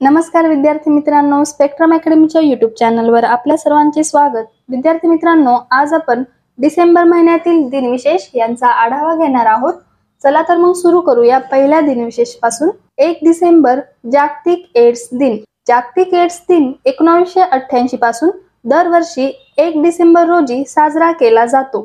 नमस्कार विद्यार्थी मित्रांनो स्पेक्ट्रम अकॅडमीच्या युट्यूब चॅनलवर आपल्या सर्वांचे स्वागत. विद्यार्थी मित्रांनो आज आपण डिसेंबर महिन्यातील दिनविशेष यांचा आढावा घेणार आहोत. चला तर मग सुरू करूया पहिल्या दिनविशेषपासून एक डिसेंबर जागतिक एड्स दिन. जागतिक एड्स दिन एकोणीसशे अठ्ठ्याऐंशी पासून दरवर्षी एक डिसेंबर रोजी साजरा केला जातो.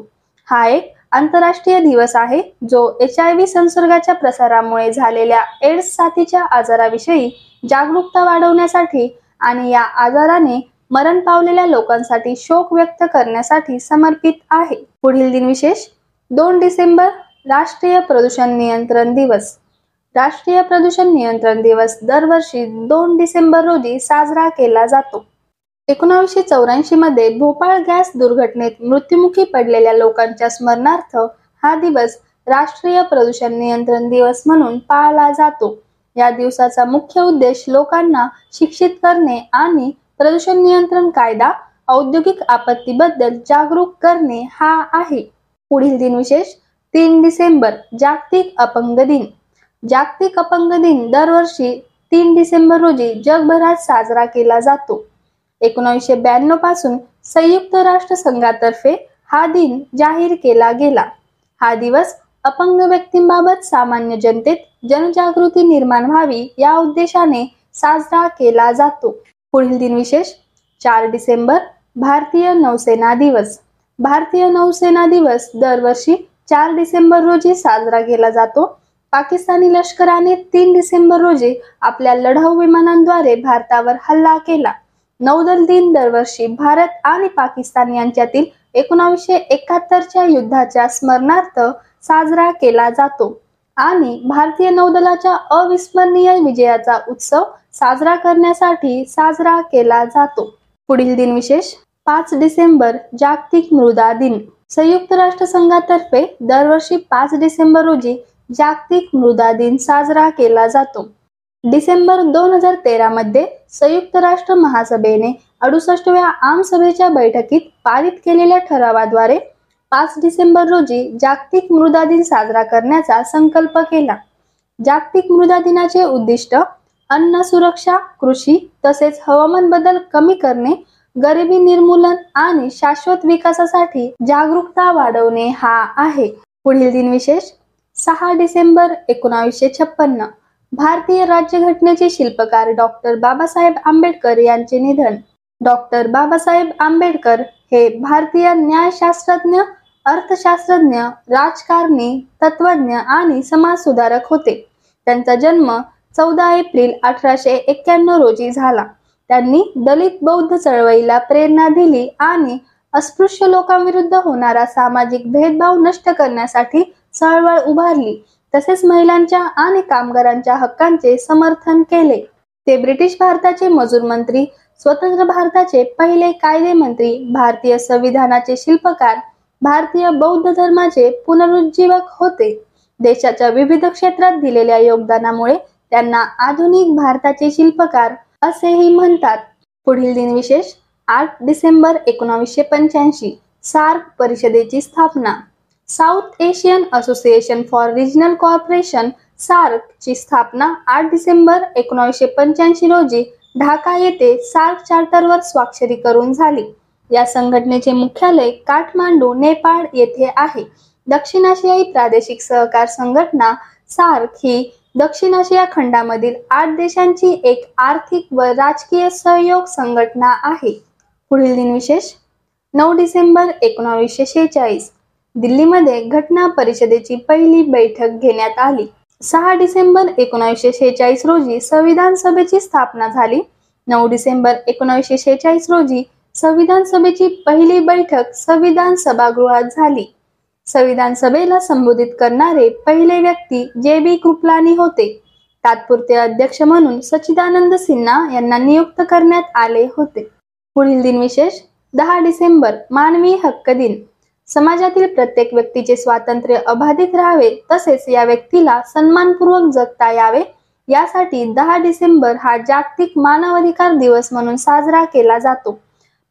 हा एक आंतरराष्ट्रीय दिवस आहे जो एच आय व्ही संसर्गाच्या प्रसारामुळे झालेल्या एड्स साथीच्या आजाराविषयी जागरूकता वाढवण्यासाठी आणि या आजाराने मरण पावलेल्या लोकांसाठी शोक व्यक्त करण्यासाठी समर्पित आहे. पुढील दिनविशेष दोन डिसेंबर राष्ट्रीय प्रदूषण नियंत्रण दिवस. राष्ट्रीय प्रदूषण नियंत्रण दिवस दरवर्षी दोन डिसेंबर रोजी साजरा केला जातो. एकोणावीसशे चौऱ्याऐंशी मध्ये भोपाळ गॅस दुर्घटनेत मृत्युमुखी पडलेल्या लोकांच्या स्मरणार्थ हा दिवस राष्ट्रीय प्रदूषण नियंत्रण दिवस म्हणून पाळला जातो. या दिवसाचा मुख्य उद्देश लोकांना शिक्षित करणे आणि प्रदूषण नियंत्रण कायदा औद्योगिक आपत्तीबद्दल जागरूक करणे हा आहे. पुढील दिन विशेष तीन डिसेंबर जागतिक अपंग दिन. जागतिक अपंग दिन दरवर्षी तीन डिसेंबर रोजी जगभरात साजरा केला जातो. एकोणीसशे ब्याण्णवपासून संयुक्त राष्ट्र संघातर्फे हा दिन जाहीर केला गेला. हा दिवस अपंग व्यक्तींबाबत सामान्य जनतेत जनजागृती निर्माण व्हावी या उद्देशाने साजरा केला जातो. पुढील दिन विशेष चार डिसेंबर भारतीय नौसेना दिवस. भारतीय नौसेना दिवस दरवर्षी चार डिसेंबर रोजी साजरा केला जातो. पाकिस्तानी लष्कराने तीन डिसेंबर रोजी आपल्या लढाऊ विमानांद्वारे भारतावर हल्ला केला. नौदल दिन दरवर्षी भारत आणि पाकिस्तान यांच्यातील एकोणावीसशे एकाहत्तरच्या युद्धाच्या स्मरणार्थ साजरा केला जातो. आणि भारतीय नौदलाच्या अविस्मरणीय विजयाचा उत्सव साजरा करण्यासाठी साजरा केला जातो. पुढील दिन विशेष पाच डिसेंबर जागतिक मृदा दिन. संयुक्त राष्ट्र संघातर्फे दरवर्षी पाच डिसेंबर रोजी जागतिक मृदा दिन साजरा केला जातो. डिसेंबर दोन हजार तेरा मध्ये संयुक्त राष्ट्र महासभेने अडुसष्टव्या आमसभेच्या बैठकीत पारित केलेल्या ठरावाद्वारे पाच डिसेंबर रोजी जागतिक मृदा दिन साजरा करण्याचा संकल्प केला. जागतिक मृदा दिनाचे उद्दिष्ट अन्न सुरक्षा कृषी तसेच हवामान बदल कमी करणे गरिबी निर्मूलन आणि शाश्वत विकासासाठी जागरूकता वाढवणे हा आहे. पुढील दिन विशेष सहा डिसेंबर एकोणावीसशे छप्पन्न. भारतीय राज्यघटनेचे शिल्पकार डॉक्टर बाबासाहेब आंबेडकर यांचे निधन. डॉक्टर बाबासाहेब आंबेडकर हे भारतीय न्यायशास्त्रज्ञ अर्थशास्त्रज्ञ राजकारणी तत्वज्ञ आणि समाज सुधारक होते. त्यांचा जन्म चौदा एप्रिल अठराशे एक्क्याण्णव रोजी झाला. त्यांनी दलित बौद्ध चळवळीला प्रेरणा दिली आणि अस्पृश्य लोकांविरुद्ध होणारा सामाजिक भेदभाव नष्ट करण्यासाठी चळवळ उभारली. तसेच महिलांच्या आणि कामगारांच्या हक्कांचे समर्थन केले. ते ब्रिटिश भारताचे मजूर मंत्री स्वतंत्र भारताचे पहिले कायदे मंत्री भारतीय संविधानाचे शिल्पकार भारतीय बौद्ध धर्माचे पुनरुज्जीवक होते. देशाच्या विविध क्षेत्रात दिलेल्या योगदानामुळे त्यांना आधुनिक भारताचे शिल्पकार असेही म्हणतात. पुढील दिन विशेष आठ डिसेंबर एकोणावीसशे पंच्याऐंशी सार्क परिषदेची स्थापना. South Asian Association for Regional Corporation SAARC ची स्थापना आठ डिसेंबर एकोणीसशे पंच्याऐंशी रोजी ढाका येथे सार्क चार्टरवर स्वाक्षरी करून झाली. या संघटनेचे मुख्यालय काठमांडू नेपाळ येथे आहे. दक्षिण आशियाई प्रादेशिक सहकार संघटना सार्क ही दक्षिण आशिया खंडामधील आठ देशांची एक आर्थिक व राजकीय सहयोग संघटना आहे. पुढील दिन विशेष नऊ डिसेंबर एकोणावीसशे शेहेचाळीस दिल्लीमध्ये घटना परिषदेची पहिली बैठक घेण्यात आली. सहा डिसेंबर एकोणावीसशे शेहेचाळीस रोजी संविधान सभेची स्थापना झाली. नऊ डिसेंबर एकोणावीसशे शेहेचाळीस रोजी संविधान सभेची पहिली बैठक संविधान सभागृहात झाली. संविधान सभेला संबोधित करणारे पहिले व्यक्ती जे बी कृपलानी होते. तात्पुरते अध्यक्ष म्हणून सच्चिदानंद सिन्हा यांना नियुक्त करण्यात आले होते. पुढील दिन विशेष दहा डिसेंबर मानवी हक्क दिन. समाजातील प्रत्येक व्यक्तीचे स्वातंत्र्य अबाधित राहावे तसेच या व्यक्तीला सन्मानपूर्वक जगता यावे यासाठी दहा डिसेंबर हा जागतिक मानवाधिकार दिवस म्हणून साजरा केला जातो.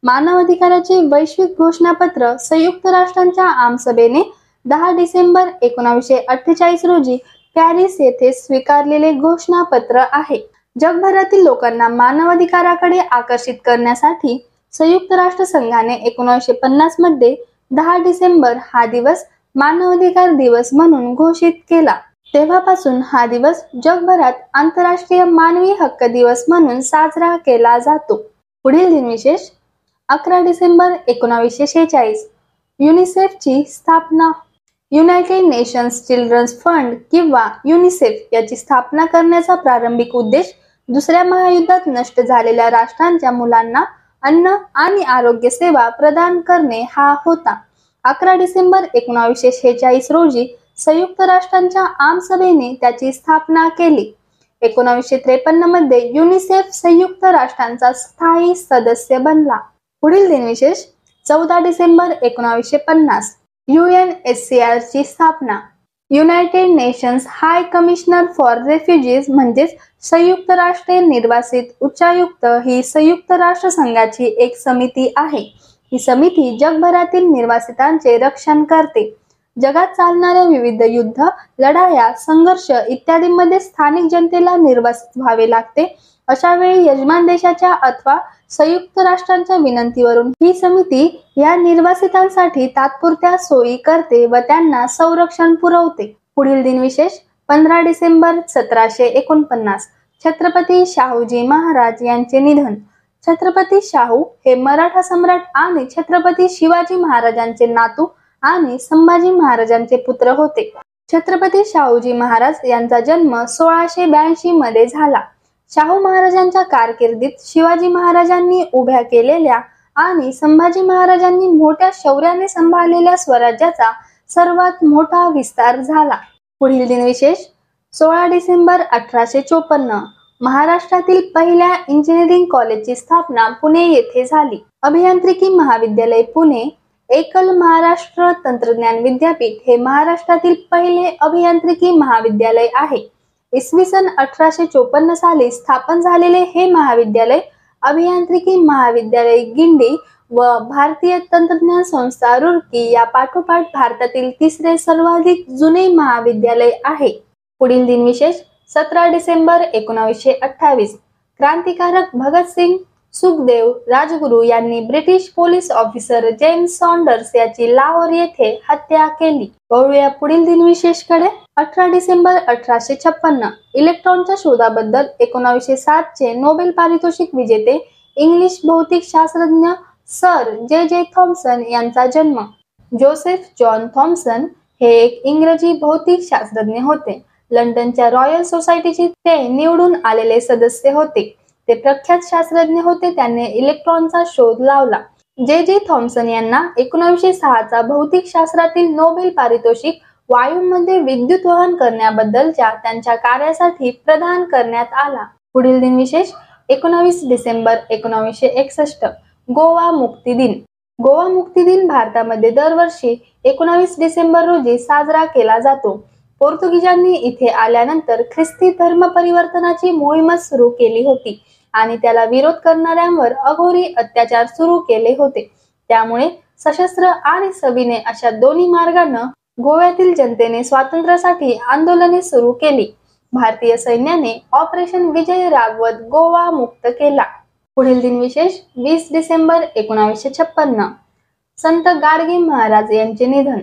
मानवाधिकाराचे वैश्विक घोषणापत्र संयुक्त राष्ट्रांच्या आमसभेने दहा डिसेंबर एकोणाशे अठ्ठेचाळीस रोजी पॅरिस येथे स्वीकारलेले घोषणापत्र आहे. जगभरातील लोकांना मानवाधिकाराकडे आकर्षित करण्यासाठी संयुक्त राष्ट्र संघाने एकोणीसशे पन्नासमध्ये दहा डिसेंबर हा दिवस मानवाधिकार दिवस म्हणून घोषित केला. तेव्हापासून हा दिवस जगभरात आंतरराष्ट्रीय मानवी हक्क दिवस म्हणून साजरा केला जातो. पुढील दिनविशेष अकरा डिसेंबर एकोणावीसशे शेहेचाळीस. युनिसेफची स्थापना. युनायटेड नेशन्स चिल्ड्रन्स फंड किंवा युनिसेफ याची स्थापना करण्याचा प्रारंभिक उद्देश दुसऱ्या महायुद्धात नष्ट झालेल्या राष्ट्रांच्या मुलांना अन्न आणि आरोग्य सेवा प्रदान करणे हा होता. अकरा डिसेंबर एकोणावीसशे शेहेचाळीस रोजी संयुक्त राष्ट्रांच्या आमसभेने त्याची स्थापना केली. एकोणावीसशे त्रेपन्नमध्ये युनिसेफ संयुक्त राष्ट्रांचा स्थायी सदस्य बनला. पुढील दिनविशेष चौदा डिसेंबर एकोणावीसशे पन्नास युएन एस सी आर ची स्थापना. United Nations High Commissioner for Refugees म्हणजेच संयुक्त राष्ट्रे निर्वासित उच्चायुक्त ही संयुक्त राष्ट्र संघाची एक समिती आहे. ही समिती जगभरातील निर्वासितांचे रक्षण करते. जगात चालणाऱ्या विविध युद्ध लढाया संघर्ष इत्यादींमध्ये स्थानिक जनतेला निर्वासित व्हावे लागते. अशा वेळी यजमान देशाच्या अथवा संयुक्त राष्ट्रांच्या विनंतीवरून ही समिती या निर्वासितांसाठी तात्पुरत्या सोयी करते व त्यांना संरक्षण पुरवते. पुढील दिनविशेष पंधरा डिसेंबर सतराशे एकोणपन्नास. छत्रपती शाहूजी महाराज यांचे निधन. छत्रपती शाहू हे मराठा सम्राट आणि छत्रपती शिवाजी महाराजांचे नातू आणि संभाजी महाराजांचे पुत्र होते. छत्रपती शाहूजी महाराज यांचा जन्म सोळाशे ब्याऐंशी मध्ये झाला. शाहू महाराजांच्या कारकिर्दीत शिवाजी महाराजांनी उभ्या केलेल्या आणि संभाजी महाराजांनी मोठ्या शौर्याने सांभाळलेल्या स्वराज्याचा सर्वात मोठा विस्तार झाला. पुढील दिनविशेष सोळा डिसेंबर अठराशे चोपन्न महाराष्ट्रातील पहिल्या इंजिनिअरिंग कॉलेजची स्थापना पुणे येथे झाली. अभियांत्रिकी महाविद्यालय पुणे एकल महाराष्ट्र तंत्रज्ञान विद्यापीठ हे महाराष्ट्रातील पहिले अभियांत्रिकी महाविद्यालय आहे. इसवी सन अठराशे चोपन्न साली स्थापन झालेले हे महाविद्यालय अभियांत्रिकी महाविद्यालय गिंडी व भारतीय तंत्रज्ञान संस्था रुर्की या पाठोपाठ भारतातील तिसरे सर्वाधिक जुने महाविद्यालय आहे. पुढील दिनविशेष सतरा डिसेंबर एकोणावीसशे अठ्ठावीस. क्रांतिकारक भगतसिंग सुखदेव राजगुरू यांनी British police officer James Saunders याची लाहोर येथे हत्या केली. वळूया पुढील दिनविशेषकडे अठरा डिसेंबर अठराशे छप्पन्न. इलेक्ट्रॉनच्या शोधाबद्दल एकोणावीसशे सात चे नोबेल पारितोषिक विजेते इंग्लिश भौतिक शास्त्रज्ञ सर जे जे थॉम्सन यांचा जन्म. जोसेफ जॉन थॉम्सन हे एक इंग्रजी भौतिक शास्त्रज्ञ होते. लंडनच्या रॉयल सोसायटीचे ते निवडून आलेले सदस्य होते. ते प्रख्यात शास्त्रज्ञ होते त्यांनी इलेक्ट्रॉनचा शोध लावला. जे जे थॉम्सन यांना एकोणीसशे सहाचा भौतिक शास्त्रातील नोबेल पारितोषिक वायूमध्ये विद्युत वहन करण्याबद्दलच्या त्यांच्या कार्यासाठी प्रदान करण्यात आला. पुढील दिन विशेष एकोणावीस डिसेंबर एकोणावीसशे एकसष्ट गोवा मुक्ती दिन. गोवा मुक्ती दिन भारतामध्ये दरवर्षी एकोणावीस डिसेंबर रोजी साजरा केला जातो. पोर्तुगीजांनी इथे आल्यानंतर ख्रिस्ती धर्म परिवर्तनाची मोहीमच सुरू केली होती. आणि त्याला विरोध करणाऱ्यांवर अघोरी अत्याचार सुरू केले होते. त्यामुळे सशस्त्र आणि सविने अशा दोन्ही मार्गानं गोव्यातील जनतेने स्वातंत्र्यासाठी आंदोलने सुरू केली. भारतीय सैन्याने ऑपरेशन विजय रागवत गोवा मुक्त केला. पुढील दिन विशेष वीस डिसेंबर एकोणावीसशे छप्पन्न. संत गाडगे महाराज यांचे निधन.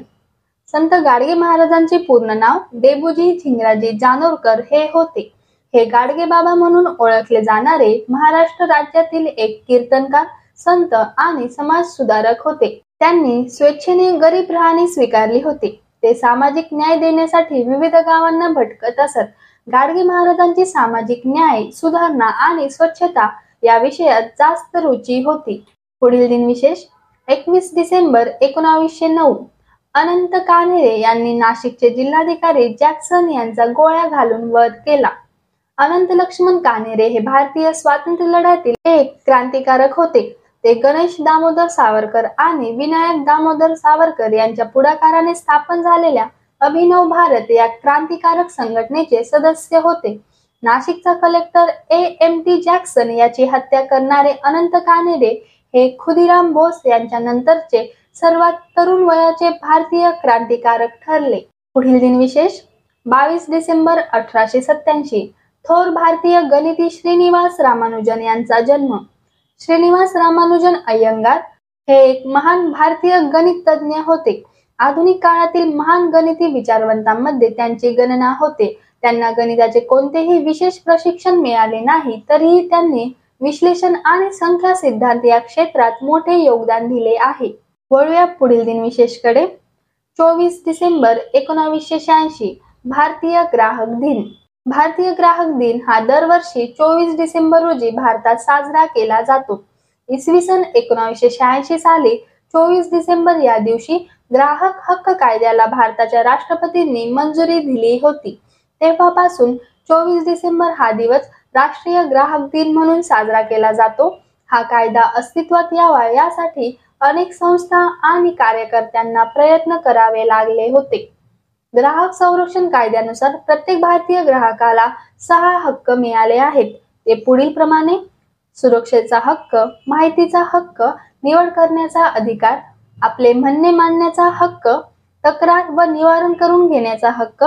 संत गाडगे महाराजांचे पूर्ण नाव देबूजी झिंगराजी जानोरकर हे होते. हे गाडगे बाबा म्हणून ओळखले जाणारे महाराष्ट्र राज्यातील एक कीर्तनकार संत आणि समाज सुधारक होते. त्यांनी स्वेच्छेने गरीब राहणी स्वीकारली होती. ते सामाजिक न्याय देण्यासाठी विविध गावांना भटकत असत. गाडगे महाराजांची सामाजिक न्याय सुधारणा आणि स्वच्छता या विषयात जास्त रुची होती. पुढील दिन विशेष एकवीस डिसेंबर एकोणावीसशे नऊ. अनंत कान्हेरे यांनी नाशिकचे जिल्हाधिकारी जॅक्सन यांचा गोळ्या घालून वध केला. अनंत लक्ष्मण कान्हेरे हे भारतीय स्वातंत्र्य लढ्यातील एक क्रांतिकारक होते. ते गणेश दामोदर सावरकर आणि विनायक दामोदर सावरकर यांच्या पुढाकाराने स्थापन झालेल्या अभिनव भारत या क्रांतिकारक संघटनेचे सदस्य होते. नाशिकचा collector A M T Jackson याची हत्या करणारे अनंत कानेरे हे खुदिराम बोस यांच्या नंतरचे सर्वात तरुण वयाचे भारतीय क्रांतिकारक ठरले. पुढील दिन विशेष बावीस डिसेंबर अठराशे सत्याऐंशी थोर भारतीय गणिती श्रीनिवास रामानुजन यांचा जन्म. श्रीनिवास रामानुजन अय्यंगार हे एक महान भारतीय गणित तज्ज्ञ होते. आधुनिक काळातील महान गणिती विचारवंतांमध्ये त्यांची गणना होते. त्यांना गणिताचे कोणतेही विशेष प्रशिक्षण मिळाले नाही तरीही त्यांनी विश्लेषण आणि संख्या सिद्धांत या क्षेत्रात मोठे योगदान दिले आहे. वळूया पुढील दिन विशेषकडे. चोवीस डिसेंबर एकोणावीसशे शहाऐंशी भारतीय ग्राहक दिन. भारतीय ग्राहक दिन हा दरवर्षी चोवीस डिसेंबर रोजी भारतात साजरा केला जातो. इसवी सन एकोणावीसशे शहाऐंशी साली चोवीस डिसेंबर या दिवशी ग्राहक हक्क कायद्याला भारताच्या राष्ट्रपतींनी मंजुरी दिली होती. तेव्हापासून चोवीस डिसेंबर हा दिवस राष्ट्रीय ग्राहक दिन म्हणून साजरा केला जातो. हा कायदा अस्तित्वात यावा यासाठी अनेक संस्था आणि कार्यकर्त्यांना प्रयत्न करावे लागले होते. ग्राहक संरक्षण कायद्यानुसार प्रत्येक भारतीय ग्राहकाला सहा हक्क मिळाले आहेत. ते पुढील प्रमाणे सुरक्षेचा हक्क माहितीचा हक्क निवड करण्याचा अधिकार आपले म्हणणे मानण्याचा हक्क तक्रार व निवारण करून घेण्याचा हक्क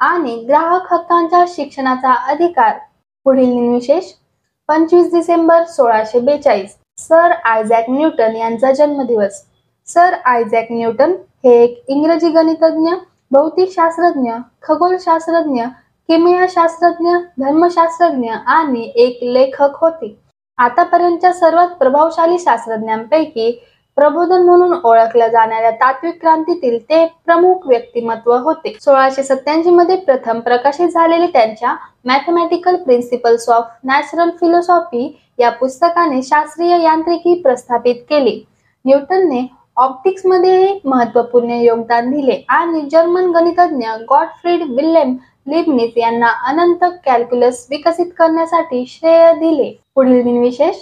आणि ग्राहक हक्कांच्या शिक्षणाचा अधिकार. पुढील निविशेष पंचवीस डिसेंबर सोळाशे बेचाळीस. सर आयझॅक न्यूटन यांचा जन्मदिवस. सर आयझॅक न्यूटन हे एक इंग्रजी गणितज्ञ भौतिकशास्त्रज्ञ खगोलशास्त्रज्ञ शास्त्रज्ञ धर्मशास्त्रज्ञ आणि एक लेखक होते. आतापर्यंतच्या सर्वात प्रभावशाली शास्त्रज्ञांपैकी प्रबोधन म्हणून ओळखल्या जाणाऱ्या तात्विक क्रांतीतील ते प्रमुख व्यक्तिमत्व होते. सोळाशे सत्याऐंशी मध्ये प्रथम प्रकाशित झालेले त्यांच्या mathematical principles of natural philosophy या पुस्तकाने शास्त्रीय यांत्रिकी प्रस्थापित केली. न्यूटनने ऑप्टिक्समध्ये महत्त्वपूर्ण योगदान दिले. आणि जर्मन गणितज्ञ गॉडफ्रीड विल्यम लिबनिस यांना अनंत कॅल्क्युलस विकसित करण्यासाठी श्रेय दिले. पुढील विशेष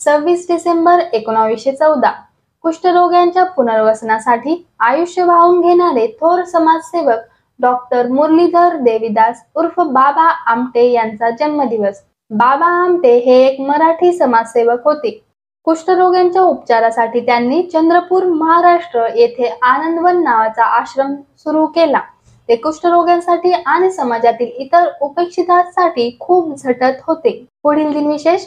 सव्वीस डिसेंबर एकोणावीसशे चौदा. कुष्ठरोग्यांच्या पुनर्वसनासाठी आयुष्य वाहून घेणारे थोर समाजसेवक डॉक्टर मुरलीधर देवीदास उर्फ बाबा आमटे यांचा जन्मदिवस. बाबा आमटे हे एक मराठी समाजसेवक होते. कुष्ठरोग्यांच्या उपचारासाठी त्यांनी चंद्रपूर महाराष्ट्र येथे आनंदवन नावाचा आश्रम सुरू केला. ते कुष्ठरोग्यांसाठी आणि समाजातील इतर उपेक्षितांसाठी खूप झटत होते. पुढील दिनविशेष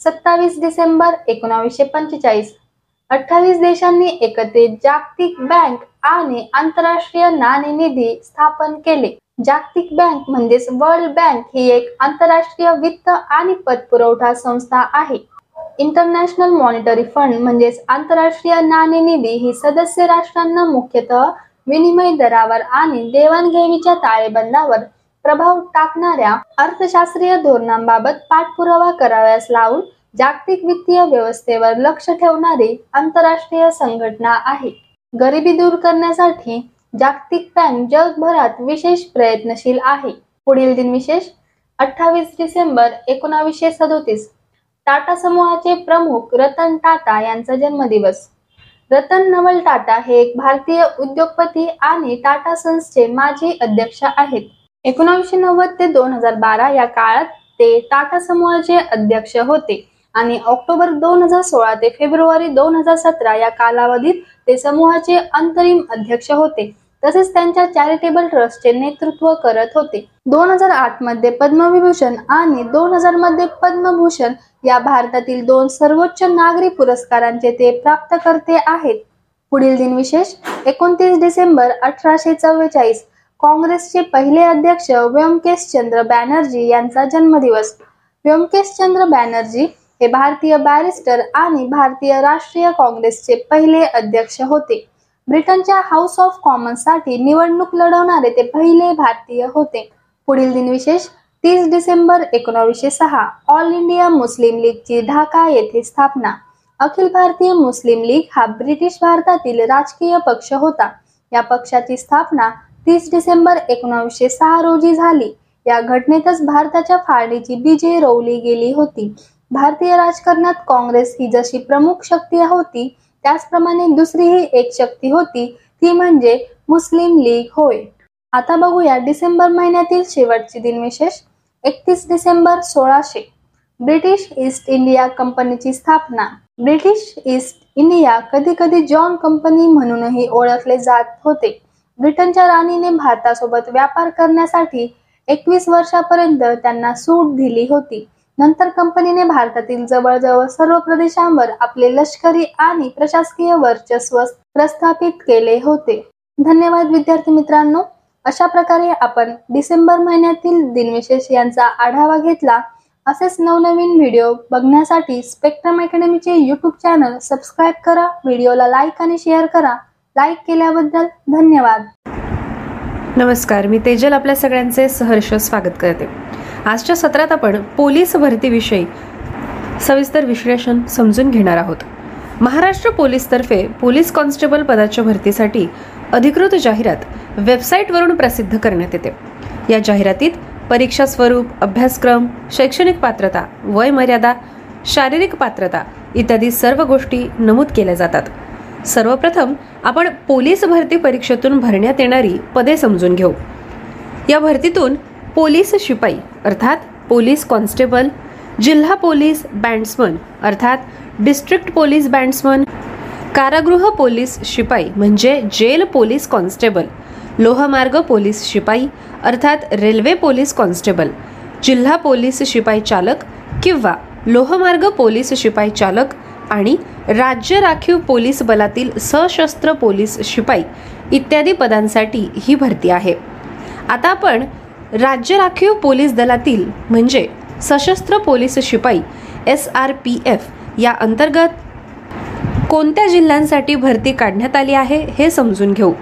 सत्तावीस डिसेंबर एकोणावीसशे पंचेचाळीस. अठ्ठावीस देशांनी एकत्रित जागतिक बँक आणि आंतरराष्ट्रीय नाणेनिधी स्थापन केले. जागतिक बँक म्हणजेच वर्ल्ड बँक ही एक आंतरराष्ट्रीय वित्त आणि पतपुरवठा संस्था आहे. इंटरनॅशनल मॉनिटरी फंड म्हणजेच आंतरराष्ट्रीय नाणेनिधी ही सदस्य राष्ट्रांना मुख्यतः विनिमय दरावर आणि देवाणघेवीच्या ताळेबंदावर प्रभाव टाकणाऱ्या अर्थशास्त्रीय धोरणांबाबत पाठपुरावा कराव्यास लावून जागतिक वित्तीय व्यवस्थेवर लक्ष ठेवणारी आंतरराष्ट्रीय संघटना आहे. गरिबी दूर करण्यासाठी जागतिक बँक जगभरात विशेष प्रयत्नशील आहे. पुढील दिन विशेष अठ्ठावीस डिसेंबर एकोणावीसशे सदोतीस. टाटा समूहाचे प्रमुख रतन टाटा यांचा जन्मदिवस. रतन नवल टाटा हे एक भारतीय उद्योगपती आणि टाटा सन्सचे माजी अध्यक्ष आहेत. एकोणावीसशे नव्वद ते दोन हजार बारा या काळात ते टाटा समूहाचे अध्यक्ष होते आणि ऑक्टोबर दोन हजार सोळा ते फेब्रुवारी दोन हजार सतरा या कालावधीत ते समूहाचे अंतरिम अध्यक्ष होते. तसेच त्यांच्या चॅरिटेबल ट्रस्टचे नेतृत्व करत होते. दोन हजार आठमध्ये पद्मविभूषण आणि दोन हजारमध्ये पद्मभूषण या भारतातील दोन सर्वोच्च नागरी पुरस्कारांचे ते प्राप्तकर्ते आहेत. पुढील दिन विशेष एकोणतीस डिसेंबर अठराशे चव्वेचाळीस काँग्रेसचे पहिले अध्यक्ष व्यंकेश चंद्र बॅनर्जी यांचा जन्मदिवस. व्यंकेश चंद्र बॅनर्जी हे भारतीय बॅरिस्टर आणि भारतीय राष्ट्रीय काँग्रेसचे पहिले अध्यक्ष होते. ब्रिटनच्या हाऊस ऑफसाठी निवडणूक लढवणारे ते पहिले भारतीय होते. पुढील दिनविशेष तीस डिसेंबर एकोणावीसशे सहा. ऑल इंडिया मुस्लिम लीगची ढाका येथे स्थापना. अखिल भारतीय मुस्लिम लीग हा ब्रिटिश भारतातील राजकीय पक्ष होता. या पक्षाची स्थापना तीस डिसेंबर एकोणावीसशे सहा रोजी झाली. या घटनेतच भारताच्या फाळणीची बीजे रोवली गेली होती. भारतीय राजकारणात काँग्रेस ही जशी प्रमुख शक्ती होती त्याचप्रमाणे दुसरीही एक शक्ती होती ती म्हणजे मुस्लिम लीग होय. आता बघूया डिसेंबर महिन्यातील शेवटची दिनविशेष एकतीस डिसेंबर सोळाशे. ब्रिटिश ईस्ट इंडिया कंपनीची स्थापना. ब्रिटिश ईस्ट इंडिया कधी कधी जॉन कंपनी म्हणूनही ओळखले जात होते. ब्रिटनच्या राणीने भारतासोबत व्यापार करण्यासाठी एकवीस वर्षापर्यंत त्यांना सूट दिली होती. नंतर कंपनीने भारतातील जवळजवळ सर्व प्रदेशांवर आपले लष्करी आणि प्रशासकीय वर्चस्व प्रस्थापित केले होते. धन्यवाद विद्यार्थी मित्रांनो. अशा प्रकारे आपण डिसेंबर महिन्यातील दिनविशेष यांचा आढावा घेतला. असेच नवनवीन व्हिडिओ बघण्यासाठी स्पेक्ट्रम अकॅडमीचे यूट्यूब चॅनल सबस्क्राईब करा व्हिडिओला लाईक आणि शेअर करा. लाईक केल्याबद्दल धन्यवाद. नमस्कार मी तेजल आपल्या सगळ्यांचे सहर्ष स्वागत करते. आजच्या सत्रात आपण पोलीस भरतीविषयी सविस्तर विश्लेषण समजून घेणार आहोत. महाराष्ट्र पोलीसतर्फे पोलीस कॉन्स्टेबल पदाच्या भरतीसाठी अधिकृत जाहिरात वेबसाईटवरून प्रसिद्ध करण्यात येते. या जाहिरातीत परीक्षा स्वरूप अभ्यासक्रम शैक्षणिक पात्रता वय मर्यादा शारीरिक पात्रता इत्यादी सर्व गोष्टी नमूद केल्या जातात. सर्वप्रथम आपण पोलीस भरती परीक्षेतून भरण्यात येणारी पदे समजून घेऊ. या भरतीतून पोलीस शिपाई अर्थात पोलीस कॉन्स्टेबल जिल्हा पोलीस बँड्समन अर्थात डिस्ट्रिक्ट पोलीस बँड्समन कारागृह पोलीस शिपाई म्हणजे जेल पोलीस कॉन्स्टेबल लोहमार्ग पोलीस शिपाई अर्थात रेल्वे पोलीस कॉन्स्टेबल जिल्हा पोलीस शिपाई चालक किंवा लोहमार्ग पोलीस शिपाई चालक आणि राज्य राखीव पोलीस बलातील सशस्त्र पोलीस शिपाई इत्यादी पदांसाठी ही भरती आहे. आता आपण राज्य राखीव पोलीस दलातील म्हणजे सशस्त्र पोलीस शिपाई एस आर पी एफ या अंतर्गत कोणत्या जिल्ह्यांसाठी भरती काढण्यात आली आहे हे समजून घेऊ.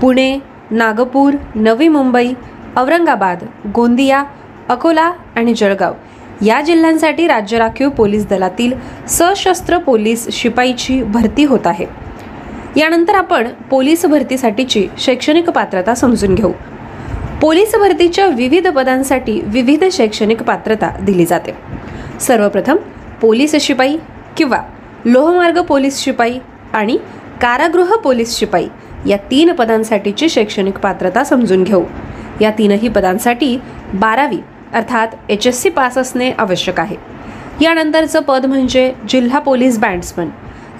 पुणे नागपूर नवी मुंबई औरंगाबाद गोंदिया अकोला आणि जळगाव. या जिल्ह्यांसाठी राज्य राखीव पोलीस दलातील सशस्त्र पोलीस शिपाईची भरती होत आहे. यानंतर आपण पोलीस भरतीसाठीची शैक्षणिक पात्रता समजून घेऊ. पोलीस भरतीच्या विविध पदांसाठी विविध शैक्षणिक पात्रता दिली जाते. सर्वप्रथम पोलीस शिपाई किंवा लोहमार्ग पोलीस शिपाई आणि कारागृह पोलीस शिपाई या तीन पदांसाठीची शैक्षणिक पात्रता समजून घेऊ. या तीनही पदांसाठी बारावी अर्थात एच एस सी पास असणे आवश्यक आहे. यानंतरचं पद म्हणजे जिल्हा पोलीस बँड्समन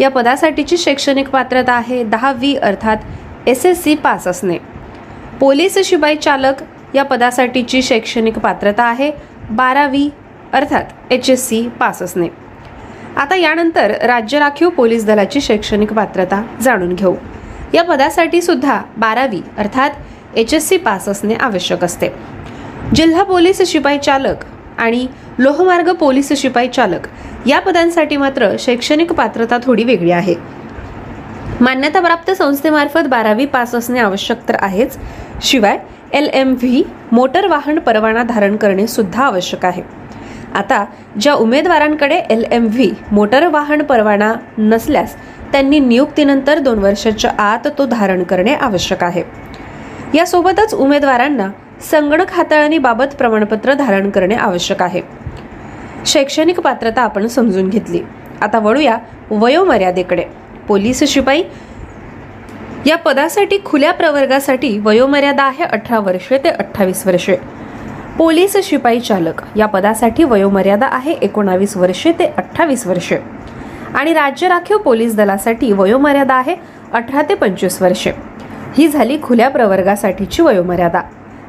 या पदासाठीची शैक्षणिक पात्रता आहे दहावी अर्थात एस एस सी पास असणे. पोलीस शिपाई चालक या पदासाठीची शैक्षणिक पात्रता आहे बारावी अर्थात एच एस सी पास असणे. आता यानंतर राज्य राखीव पोलीस दलाची शैक्षणिक पात्रता जाणून घेऊ. या पदासाठी सुद्धा बारावी अर्थात एच एस सी पास असणे आवश्यक असते. जिल्हा पोलीस शिपाई चालक आणि लोहमार्ग पोलीस शिपाई चालक या पदांसाठी मात्र शैक्षणिक पात्रता थोडी वेगळी आहे. मान्यताप्राप्त संस्थेमार्फत बारावी पास असणे आवश्यक तर आहेच. शिवाय एल एम व्ही मोटर वाहन परवाना धारण करणे सुद्धा आवश्यक आहे. आता ज्या उमेदवारांकडे एल एम व्ही मोटर वाहन परवाना नसल्यास त्यांनी नियुक्तीनंतर दोन वर्षाच्या आत तो धारण करणे आवश्यक आहे. यासोबतच उमेदवारांना संगणक हाताळणीबाबत प्रमाणपत्र धारण करणे आवश्यक आहे. शैक्षणिक पात्रता आपण समजून घेतली. आता वळूया वयोमर्यादेकडे. पोलीस शिपाई या पदासाठी खुल्या प्रवर्गासाठी वयोमर्यादा आहे अठरा वर्षे ते अठ्ठावीस वर्षे. पोलीस शिपाई चालक या पदासाठी वयोमर्यादा आहे एकोणावीस वर्षे ते अठ्ठावीस वर्षे. आणि राज्य राखीव पोलीस दलासाठी वयोमर्यादा आहे अठरा ते पंचवीस वर्षे. ही झाली खुल्या प्रवर्गासाठीची वयोमर्यादा.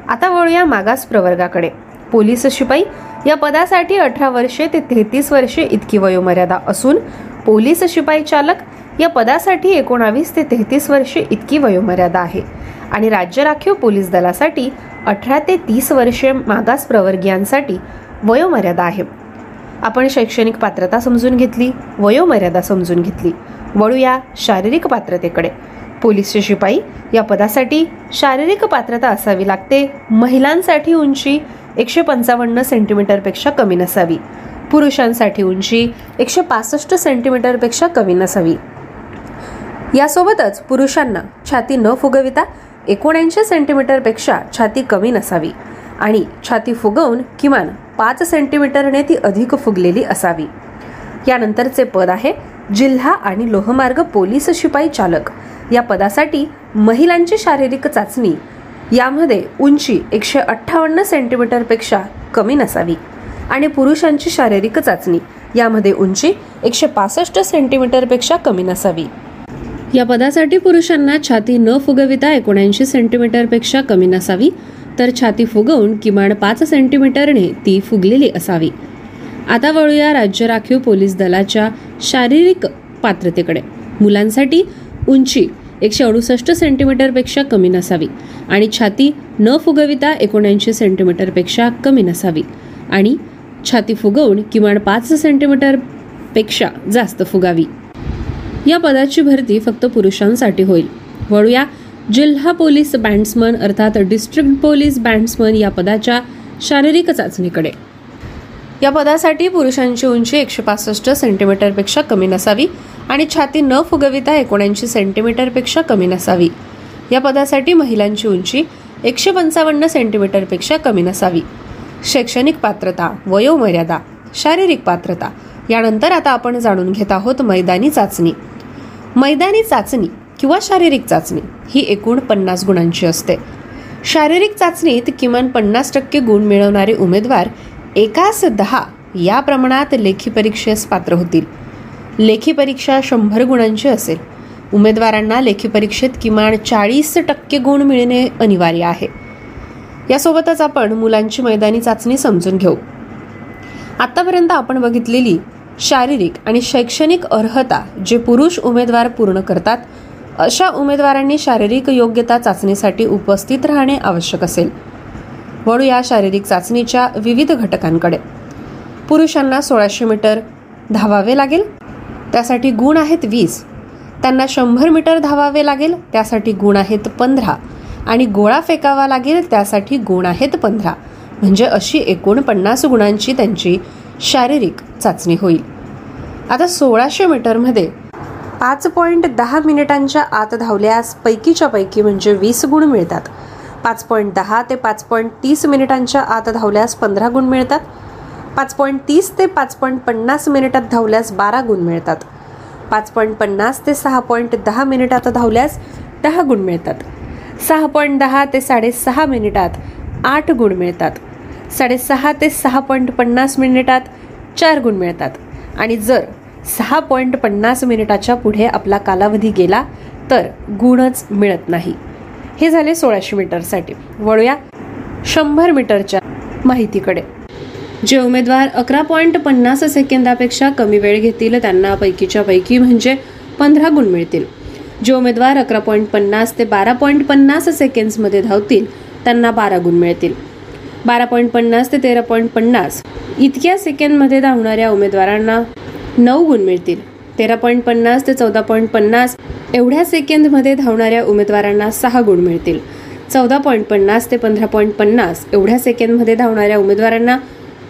आता वळूया मागास प्रवर्गाकडे. पोलीस शिपाई या पदासाठी अठरा वर्षे ते तेहतीस वर्षे इतकी वयोमर्यादा असून पोलीस शिपाई चालक या पदासाठी एकोणावीस ते तेहतीस वर्षे इतकी वयोमर्यादा आहे. आणि राज्य राखीव पोलीस दलासाठी अठरा ते तीस वर्षे मागास प्रवर्गीयांसाठी वयोमर्यादा आहे. आपण शैक्षणिक पात्रता समजून घेतली वयोमर्यादा समजून घेतली. वळूया शारीरिक पात्रतेकडे. पोलीस शिपाई या पदासाठी शारीरिक पात्रता असावी लागते. महिलांसाठी उंची एकशे पंचावन्न सेंटीमीटरपेक्षा कमी नसावी. पुरुषांसाठी उंची एकशे पासष्ट सेंटीमीटरपेक्षा कमी नसावी. यासोबतच पुरुषांना छाती न फुगविता एकोणऐंशी सेंटीमीटरपेक्षा छाती कमी नसावी आणि छाती फुगवून किमान पाच सेंटीमीटरने ती अधिक फुगलेली असावी. यानंतरचे पद आहे जिल्हा आणि लोहमार्ग पोलीस शिपाई चालक. या पदासाठी महिलांची शारीरिक चाचणी. यामध्ये उंची एकशे अठ्ठावन्न सेंटीमीटरपेक्षा कमी नसावी. आणि पुरुषांची शारीरिक चाचणी. यामध्ये उंची एकशे पासष्ट सेंटीमीटरपेक्षा कमी नसावी. या पदासाठी पुरुषांना छाती न फुगविता एकोणऐंशी सेंटीमीटरपेक्षा कमी नसावी. तर छाती फुगवून किमान पाच सेंटीमीटरने ती फुगलेली असावी. आता वळूया राज्य राखीव पोलीस दलाच्या शारीरिक पात्रतेकडे. मुलांसाठी उंची एकशे अडुसष्ट सेंटीमीटरपेक्षा कमी नसावी आणि छाती न फुगविता एकोणऐंशी सेंटीमीटरपेक्षा कमी नसावी. आणि छाती फुगवून किमान पाच सेंटीमीटरपेक्षा जास्त फुगावी. या पदाची भरती फक्त पुरुषांसाठी होईल. वळूया जिल्हा पोलीस बँड्समन अर्थात डिस्ट्रिक्ट पोलीस बँड्समन या पदाच्या शारीरिक चाचणीकडे. या पदासाठी पुरुषांची उंची एकशे पासष्ट सेंटीमीटरपेक्षा कमी नसावी आणि छाती न फुगविता एकोणऐंशी सेंटीमीटरपेक्षा कमी नसावी. या पदासाठी महिलांची उंची एकशे पंचावन्न सेंटीमीटरपेक्षा कमी नसावी. शैक्षणिक पात्रता वयोमर्यादा शारीरिक पात्रता यानंतर आता आपण जाणून घेत आहोत मैदानी चाचणी. मैदानी चाचणी किंवा शारीरिक चाचणी ही एकूण पन्नास गुणांची असते. शारीरिक चाचणीत किमान पन्नास टक्के गुण मिळवणारे उमेदवार एकास दहा या प्रमाणात लेखी परीक्षेस पात्र होतील. लेखी परीक्षा शंभर गुणांची असेल. उमेदवारांना लेखी परीक्षेत किमान चाळीस टक्के गुण मिळणे अनिवार्य आहे. यासोबतच आपण मुलांची मैदानी चाचणी समजून घेऊ. आतापर्यंत आपण बघितलेली शारीरिक आणि शैक्षणिक अर्हता जे पुरुष उमेदवार पूर्ण करतात अशा उमेदवारांनी शारीरिक योग्यता चाचणीसाठी उपस्थित राहणे आवश्यक असेल. वळू या शारीरिक चाचणीच्या विविध घटकांकडे. पुरुषांना सोळाशे मीटर धावावे लागेल. त्यासाठी गुण आहेत वीस. त्यांना शंभर मीटर धावावे लागेल. त्यासाठी गुण आहेत पंधरा. आणि गोळा फेकावा लागेल. त्यासाठी गुण आहेत पंधरा. म्हणजे अशी एकूण पन्नास गुणांची त्यांची शारीरिक चाचणी होईल. आता सोळाशे मीटरमध्ये पाच पॉईंट दहा मिनिटांच्या आत धावल्यास पैकीच्या पैकी म्हणजे वीस गुण मिळतात. पाच पॉईंट दहा ते पाच पॉईंट तीस मिनिटांच्या आत धावल्यास पंधरा गुण मिळतात. पाच पॉईंट तीस ते पाच पॉईंट पन्नास मिनिटात धावल्यास बारा गुण मिळतात. पाच पॉईंट पन्नास ते सहा पॉईंट दहा मिनिटात धावल्यास दहा गुण मिळतात. सहा पॉईंट दहा ते साडेसहा मिनिटात आठ गुण मिळतात. साडेसहा ते सहा पॉईंट पन्नास मिनिटात चार गुण मिळतात. आणि जर सहा पॉईंट पन्नास मिनिटाच्या पुढे आपला कालावधी गेला तर गुणच मिळत नाही. हे झाले सोळाशे मीटरसाठी. वळूया शंभर मीटरच्या माहितीकडे. जे उमेदवार अकरा पॉईंट पन्नास सेकंदापेक्षा कमी वेळ घेतील त्यांना पैकीच्या पैकी म्हणजे पंधरा गुण मिळतील. जे उमेदवार अकरा पॉईंट पन्नास ते बारा पॉईंट पन्नास सेकंड्समध्ये धावतील त्यांना बारा गुण मिळतील. बारा पॉईंट पन्नास ते तेरा पॉईंट पन्नास इतक्या सेकंडमध्ये धावणाऱ्या उमेदवारांना नऊ गुण मिळतील. तेरा पॉईंट पन्नास ते चौदा पॉईंट पन्नास एवढ्या सेकंदमध्ये धावणाऱ्या उमेदवारांना सहा गुण मिळतील. चौदा पॉईंट पन्नास ते पंधरा पॉईंट पन्नास एवढ्या सेकंदमध्ये धावणाऱ्या उमेदवारांना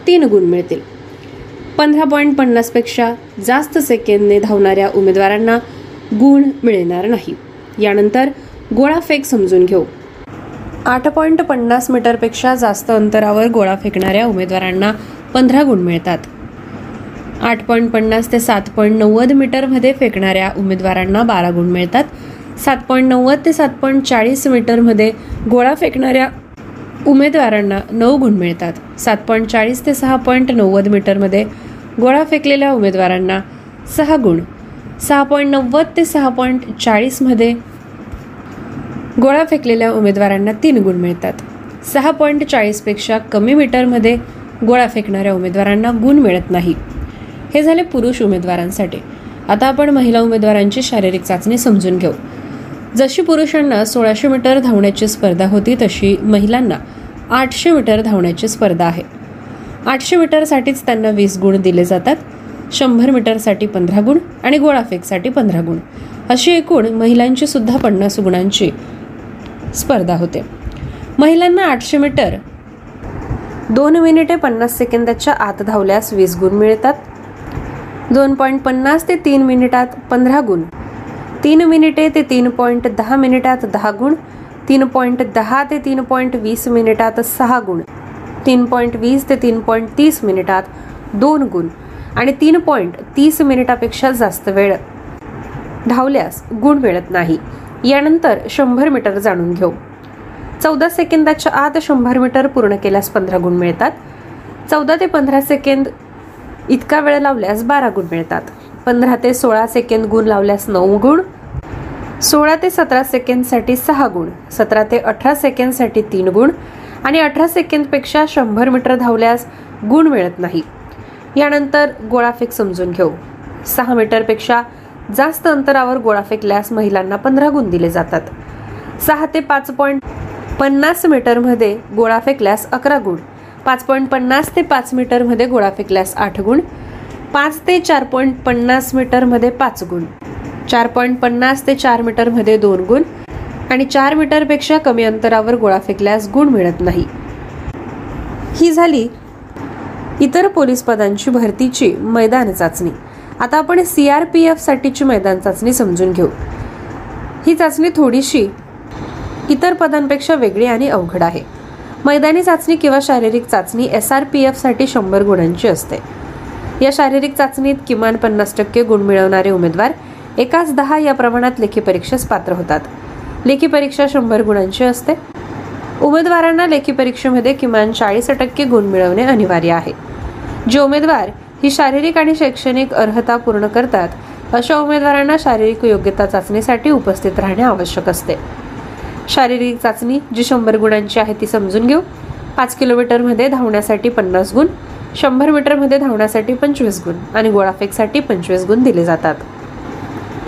तीन गुण मिळतील. पंधरा पॉईंट पन्नासपेक्षा जास्त सेकंदने धावणाऱ्या उमेदवारांना गुण मिळणार नाही. यानंतर गोळाफेक समजून घेऊ. आठ पॉईंट पन्नास मीटरपेक्षा जास्त अंतरावर गोळा फेकणाऱ्या उमेदवारांना पंधरा गुण मिळतात. आठ पॉईंट पन्नास ते सात पॉईंट नव्वद मीटरमध्ये फेकणाऱ्या उमेदवारांना बारा गुण मिळतात. सात पॉईंट नव्वद ते सात पॉईंट चाळीस मीटरमध्ये गोळा फेकणाऱ्या उमेदवारांना नऊ गुण मिळतात. सात पॉईंट चाळीस ते सहा पॉईंट नव्वद मीटरमध्ये गोळा फेकलेल्या उमेदवारांना सहा गुण. सहा पॉईंट नव्वद ते सहा पॉईंट चाळीसमध्ये गोळा फेकलेल्या उमेदवारांना तीन गुण मिळतात. सहा पॉईंट चाळीसपेक्षा कमी मीटरमध्ये गोळा फेकणाऱ्या उमेदवारांना गुण मिळत नाही. हे झाले पुरुष उमेदवारांसाठी. आता आपण महिला उमेदवारांची शारीरिक चाचणी समजून घेऊ. जशी पुरुषांना सोळाशे मीटर धावण्याची स्पर्धा होती तशी महिलांना आठशे मीटर धावण्याची स्पर्धा आहे. आठशे मीटरसाठीच त्यांना वीस गुण दिले जातात. शंभर मीटरसाठी पंधरा गुण आणि गोळाफेकसाठी पंधरा गुण. अशी एकूण महिलांची सुद्धा पन्नास गुणांची स्पर्धा होते. महिलांना आठशे मीटर दोन मिनिटे पन्नास सेकंदाच्या आत धावल्यास वीस गुण मिळतात. दोन पॉईंट पन्नास ते तीन मिनिटात पंधरा गुण. तीन मिनिटे ते तीन पॉईंट दहा मिनिटात दहा गुण. तीन पॉईंट दहा ते तीन पॉईंट वीस मिनिटात सहा गुण. तीन पॉईंट वीस ते तीन पॉईंट तीस मिनिटात दोन गुण. आणि तीन पॉईंट तीस मिनिटापेक्षा जास्त वेळ. धावल्यास गुण मिळत नाही. यानंतर शंभर मीटर जाणून घेऊ. चौदा सेकंदाच्या आत शंभर मीटर पूर्ण केल्यास पंधरा गुण मिळतात. चौदा ते पंधरा सेकंद इतका वेळ लावल्यास बारा गुण मिळतात. पंधरा ते सोळा सेकंद गुण लावल्यास नऊ गुण. सोळा ते सतरा सेकंदसाठी सहा गुण. सतरा ते अठरा सेकंदसाठी तीन गुण. आणि अठरा सेकंदपेक्षा शंभर मीटर धावल्यास गुण मिळत नाही. यानंतर गोळाफेक समजून घेऊ. सहा मीटरपेक्षा जास्त अंतरावर गोळा फेकल्यास महिलांना पंधरा गुण दिले जातात. सहा ते पाच पॉईंट पन्नास मीटरमध्ये गोळा फेकल्यास अकरा गुण. पाच पॉईंट पन्नास ते पाच मीटरमध्ये गोळा फेकल्यास आठ गुण पाच ते चार पॉईंट पन्नास मीटरमध्ये पाच गुण चार पॉईंट पन्नास ते चार मीटरमध्ये दोन गुण आणि चार मीटरपेक्षा कमी अंतरावर गोळा फेकल्यास गुण मिळत नाही. ही झाली इतर पोलीस पदांची भरतीची मैदान चाचणी. आता आपण सी आर पी एफ साठीची मैदान चाचणी समजून घेऊ. ही चाचणी थोडीशी इतर पदांपेक्षा वेगळी आणि अवघड आहे. मैदानी चाचणी किंवा शारीरिक चाचणी एस आर पी एफसाठी शंभर गुणांची असते. या शारीरिक चाचणीत किमान पन्नास टक्के गुण मिळवणारे उमेदवार एकाच दहा या प्रमाणात लेखी परीक्षेस पात्र होतात. लेखी परीक्षा शंभर गुणांची असते. उमेदवारांना लेखी परीक्षेमध्ये किमान चाळीस टक्के गुण मिळवणे अनिवार्य आहे. जे उमेदवार ही शारीरिक आणि शैक्षणिक अर्हता पूर्ण करतात अशा उमेदवारांना शारीरिक योग्यता चाचणीसाठी उपस्थित राहणे आवश्यक असते. शारीरिक चाचणी जी शंभर गुणांची आहे ती समजून घेऊ. पाच किलोमीटरमध्ये धावण्यासाठी पन्नास गुण शंभर मीटरमध्ये धावण्यासाठी पंचवीस गुण आणि गोळाफेकसाठी पंचवीस गुण दिले जातात.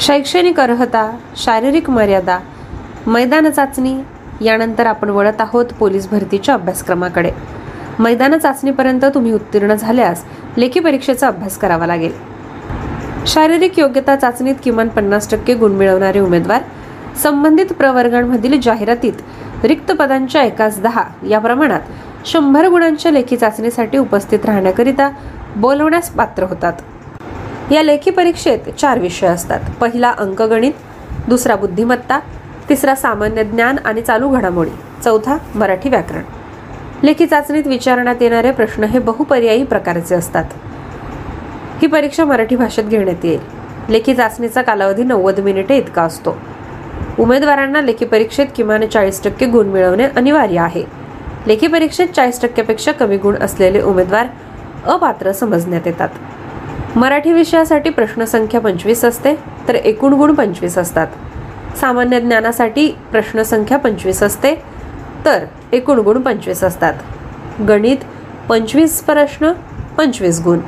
शैक्षणिक अर्हता शारीरिक मर्यादा मैदान चाचणी यानंतर आपण वळत आहोत पोलीस भरतीच्या अभ्यासक्रमाकडे. मैदान चाचणीपर्यंत तुम्ही उत्तीर्ण झाल्यास लेखी परीक्षेचा अभ्यास करावा लागेल. शारीरिक योग्यता चाचणीत किमान पन्नास टक्के गुण मिळवणारे उमेदवार संबंधित प्रवर्गांमधील जाहिरातीत रिक्त पदांच्या एकाच दहा या प्रमाणात शंभर गुणांच्या लेखी चाचणीसाठी उपस्थित राहण्याकरिता बोलवण्यास पात्र होतात. या लेखी परीक्षेत चार विषय असतात. पहिला अंकगणित दुसरा बुद्धिमत्ता तिसरा सामान्य ज्ञान आणि चालू घडामोडी चौथा मराठी व्याकरण. लेखी चाचणीत विचारण्यात येणारे प्रश्न हे बहुपर्यायी प्रकारचे असतात. ही परीक्षा मराठी भाषेत घेण्यात येईल. लेखी चाचणीचा कालावधी नव्वद मिनिटे इतका असतो. उमेदवारांना लेखी परीक्षेत किमान चाळीस टक्के गुण मिळवणे अनिवार्य आहे. लेखी परीक्षेत चाळीस टक्क्यापेक्षा कमी गुण असलेले उमेदवार अपात्र समजण्यात येतात. मराठी विषयासाठी प्रश्नसंख्या पंचवीस असते तर एकूण गुण पंचवीस असतात. सामान्य ज्ञानासाठी प्रश्नसंख्या पंचवीस असते तर एकूण गुण पंचवीस असतात. गणित पंचवीस प्रश्न पंचवीस गुण.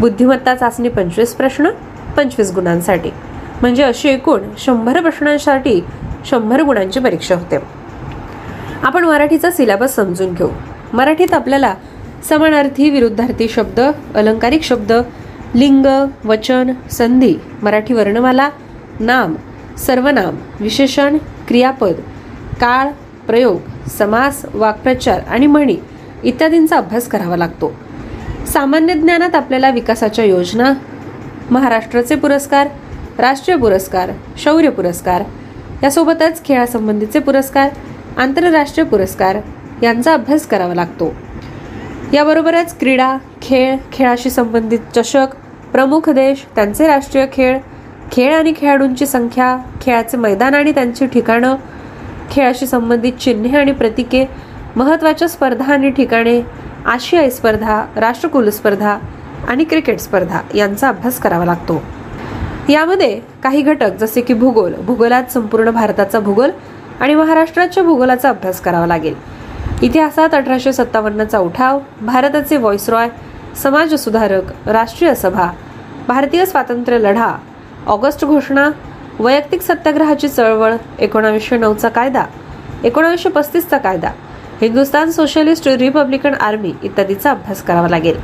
बुद्धिमत्ता चाचणी पंचवीस प्रश्न पंचवीस गुणांसाठी. म्हणजे अशी एकूण शंभर प्रश्नांसाठी शंभर गुणांची परीक्षा होते. आपण मराठीचा सिलेबस समजून घेऊ. मराठीत आपल्याला समानार्थी विरुद्धार्थी शब्द अलंकारिक शब्द लिंग वचन संधी मराठी वर्णमाला नाम सर्वनाम विशेषण क्रियापद काळ प्रयोग समास वाक्प्रचार आणि म्हणी इत्यादींचा अभ्यास करावा लागतो. सामान्य ज्ञानात आपल्याला विकासाच्या योजना महाराष्ट्राचे पुरस्कार राष्ट्रीय पुरस्कार शौर्य पुरस्कार यासोबतच खेळासंबंधीचे पुरस्कार आंतरराष्ट्रीय पुरस्कार यांचा अभ्यास करावा लागतो. याबरोबरच क्रीडा खेळ खेळाशी संबंधित चषक प्रमुख देश त्यांचे राष्ट्रीय खेळ खेळ आणि खेळाडूंची संख्या खेळाचे मैदान आणि त्यांची ठिकाणं खेळाशी संबंधित चिन्हे आणि प्रतीके महत्त्वाच्या स्पर्धा आणि ठिकाणे आशियाई स्पर्धा राष्ट्रकुल स्पर्धा आणि क्रिकेट स्पर्धा यांचा अभ्यास करावा लागतो. यामध्ये काही घटक जसे की भूगोल भूगोलात संपूर्ण भारताचा भूगोल आणि महाराष्ट्राच्या भूगोलाचा अभ्यास करावा लागेल. इतिहासात अठराशे सत्तावन्नचा उठाव भारताचे व्हॉइसरॉय समाज सुधारक राष्ट्रीय सभा भारतीय स्वातंत्र्य लढा ऑगस्ट घोषणा वैयक्तिक सत्याग्रहाची चळवळ एकोणावीसशे नऊचा कायदा एकोणावीसशे पस्तीसचा कायदा हिंदुस्थान सोशलिस्ट रिपब्लिकन आर्मी इत्यादीचा अभ्यास करावा लागेल.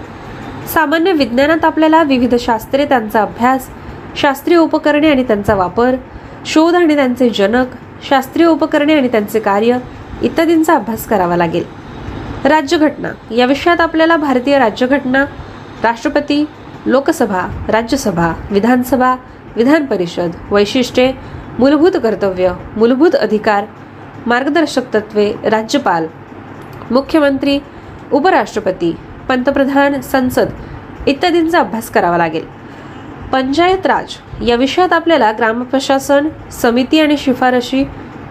सामान्य विज्ञानात आपल्याला विविध शास्त्रे त्यांचा अभ्यास शास्त्रीय उपकरणे आणि त्यांचा वापर शोध आणि त्यांचे जनक शास्त्रीय उपकरणे आणि त्यांचे कार्य इत्यादींचा अभ्यास करावा लागेल. राज्यघटना. या विषयात आपल्याला भारतीय राज्यघटना राष्ट्रपती लोकसभा राज्यसभा विधानसभा विधान परिषद वैशिष्ट्ये मूलभूत कर्तव्य मूलभूत अधिकार मार्गदर्शक तत्वे राज्यपाल मुख्यमंत्री उपराष्ट्रपती पंतप्रधान संसद इत्यादींचा अभ्यास करावा लागेल. पंचायत राज या विषयात आपल्याला ग्रामप्रशासन समिती आणि शिफारशी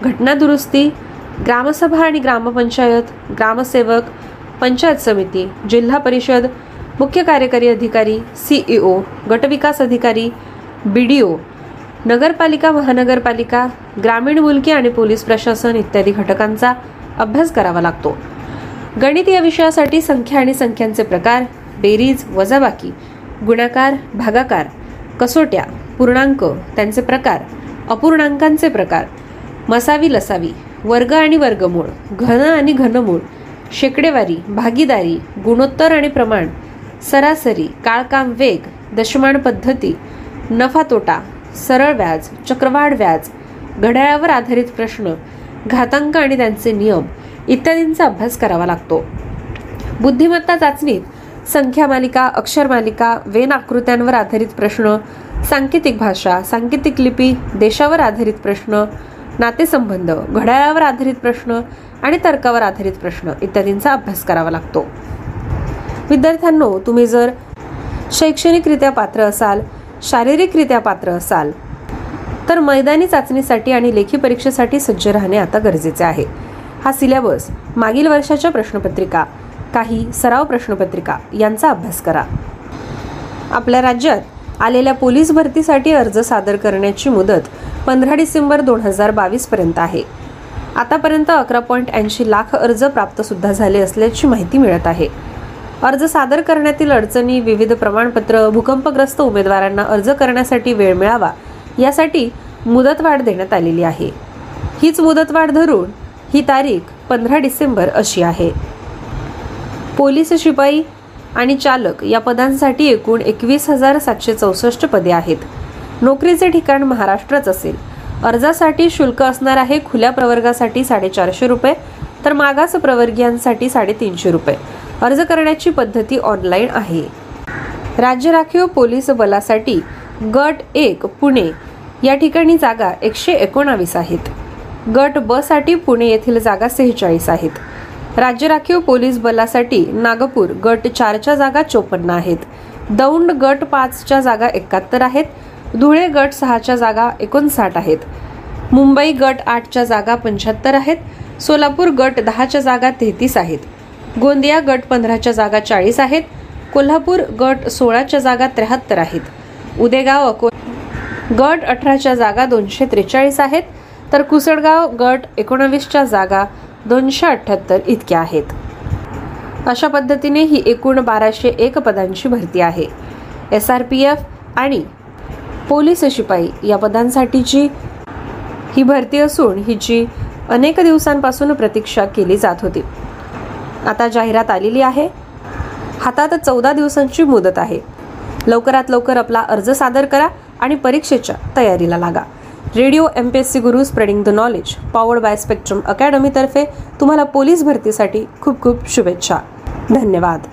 घटना दुरुस्ती ग्रामसभा आणि ग्रामपंचायत ग्रामसेवक पंचायत समिती जिल्हा परिषद मुख्य कार्यकारी अधिकारी सीईओ गटविकास अधिकारी बी डी ओ नगरपालिका महानगरपालिका ग्रामीण मुलकी आणि पोलीस प्रशासन इत्यादी घटकांचा अभ्यास करावा लागतो. गणित या विषयासाठी संख्या आणि संख्यांचे प्रकार बेरीज वजाबाकी गुणाकार भागाकार कसोट्या पूर्णांक त्यांचे प्रकार अपूर्णांकांचे प्रकार मसावी लसावी वर्ग आणि वर्गमूळ घन आणि घनमूळ शेकडेवारी भागीदारी गुणोत्तर आणि प्रमाण सरासरी काळकाम वेग दशमान पद्धती नफा तोटा सरळ व्याज चक्रवाढ व्याज घड्याळावर आधारित प्रश्न घातांक आणि त्यांचे नियम इत्यादींचा अभ्यास करावा लागतो. बुद्धिमत्ता चाचणीत संख्या मालिका अक्षर मालिका वेन आकृत्यांवर आधारित प्रश्न सांकेतिक भाषा सांकेतिक लिपी देशावर आधारित प्रश्न नातेसंबंध घड्याळावर आधारित प्रश्न आणि तर्कावर आधारित प्रश्न इत्यादींचा अभ्यास करावा लागतो. विद्यार्थ्यांनो तुम्ही जर शैक्षणिकरित्या पात्र असाल शारीरिकरित्या पात्र असाल तर मैदानी चाचणीसाठी आणि लेखी परीक्षेसाठी सज्ज राहणे आता गरजेचे आहे. हा सिलेबस मागील वर्षाच्या प्रश्नपत्रिका काही सराव प्रश्नपत्रिका यांचा अभ्यास करा. आपल्या राज्यात आलेल्या पोलीस भरतीसाठी अर्ज सादर करण्याची मुदत पंधरा डिसेंबर दोन हजार बावीस पर्यंत आहे. आतापर्यंत अकरा पॉईंट ऐंशी लाख अर्ज प्राप्त सुद्धा झाले असल्याची माहिती मिळत आहे. अर्ज सादर करण्यातील अडचणी विविध प्रमाणपत्र भूकंपग्रस्त उमेदवारांना अर्ज करण्यासाठी वेळ मिळावा यासाठी मुदतवाढ देण्यात आलेली आहे. हीच मुदतवाढ धरून ही तारीख पंधरा डिसेंबर अशी आहे. पोलीस शिपाई आणि चालक या पदांसाठी एकूण एकवीस हजार सातशे चौसष्ट पदे आहेत. नोकरीचे ठिकाण महाराष्ट्रच असेल. अर्जासाठी शुल्क असणार आहे खुल्या प्रवर्गासाठी साडेचारशे रुपये तर मागास प्रवर्गीयांसाठी साडेतीनशे रुपये. अर्ज करण्याची पद्धती ऑनलाईन आहे. राज्य राखीव पोलीस बलासाठी गट एक पुणे या ठिकाणी जागा एकशे एकोणावीस आहेत. गट ब साठी पुणे येथील जागा सेहेचाळीस आहेत. राज्य राखीव पोलीस बलासाठी नागपूर गट चारच्या जागा चोपन्न आहेत. दौंड गट पाचच्या जागा एकाहत्तर आहेत. धुळे गट सहाच्या जागा एकोणसाठ आहेत. मुंबई गट आठच्या जागा पंच्याहत्तर आहेत. सोलापूर गट दहाच्या जागा तेहतीस आहेत. गोंदिया गट पंधराच्या जागा चाळीस आहेत. कोल्हापूर गट सोळाच्या जागा त्र्याहत्तर आहेत. उदेगाव अको गट अठराच्या जागा दोनशे त्रेचाळीस आहेत. तर कुसडगाव गट एकोणावीसच्या जागा दोनशे अठ्ठ्याहत्तर इतक्या आहेत. अशा पद्धतीने ही एकूण बाराशे एक पदांची भरती आहे. एस आर पी एफ आणि पोलीस शिपाई या पदांसाठीची ही भरती असून हिची अनेक दिवसांपासून प्रतीक्षा केली जात होती. आता जाहिरात आलेली आहे. हातात चौदा दिवसांची मुदत आहे. लवकरात लवकर आपला अर्ज सादर करा आणि परीक्षेच्या तयारीला लागा. Radio M P S C Guru spreading the knowledge powered by Spectrum अकॅडमीतर्फे तुम्हाला पोलीस भरतीसाठी खूप खूप शुभेच्छा. धन्यवाद.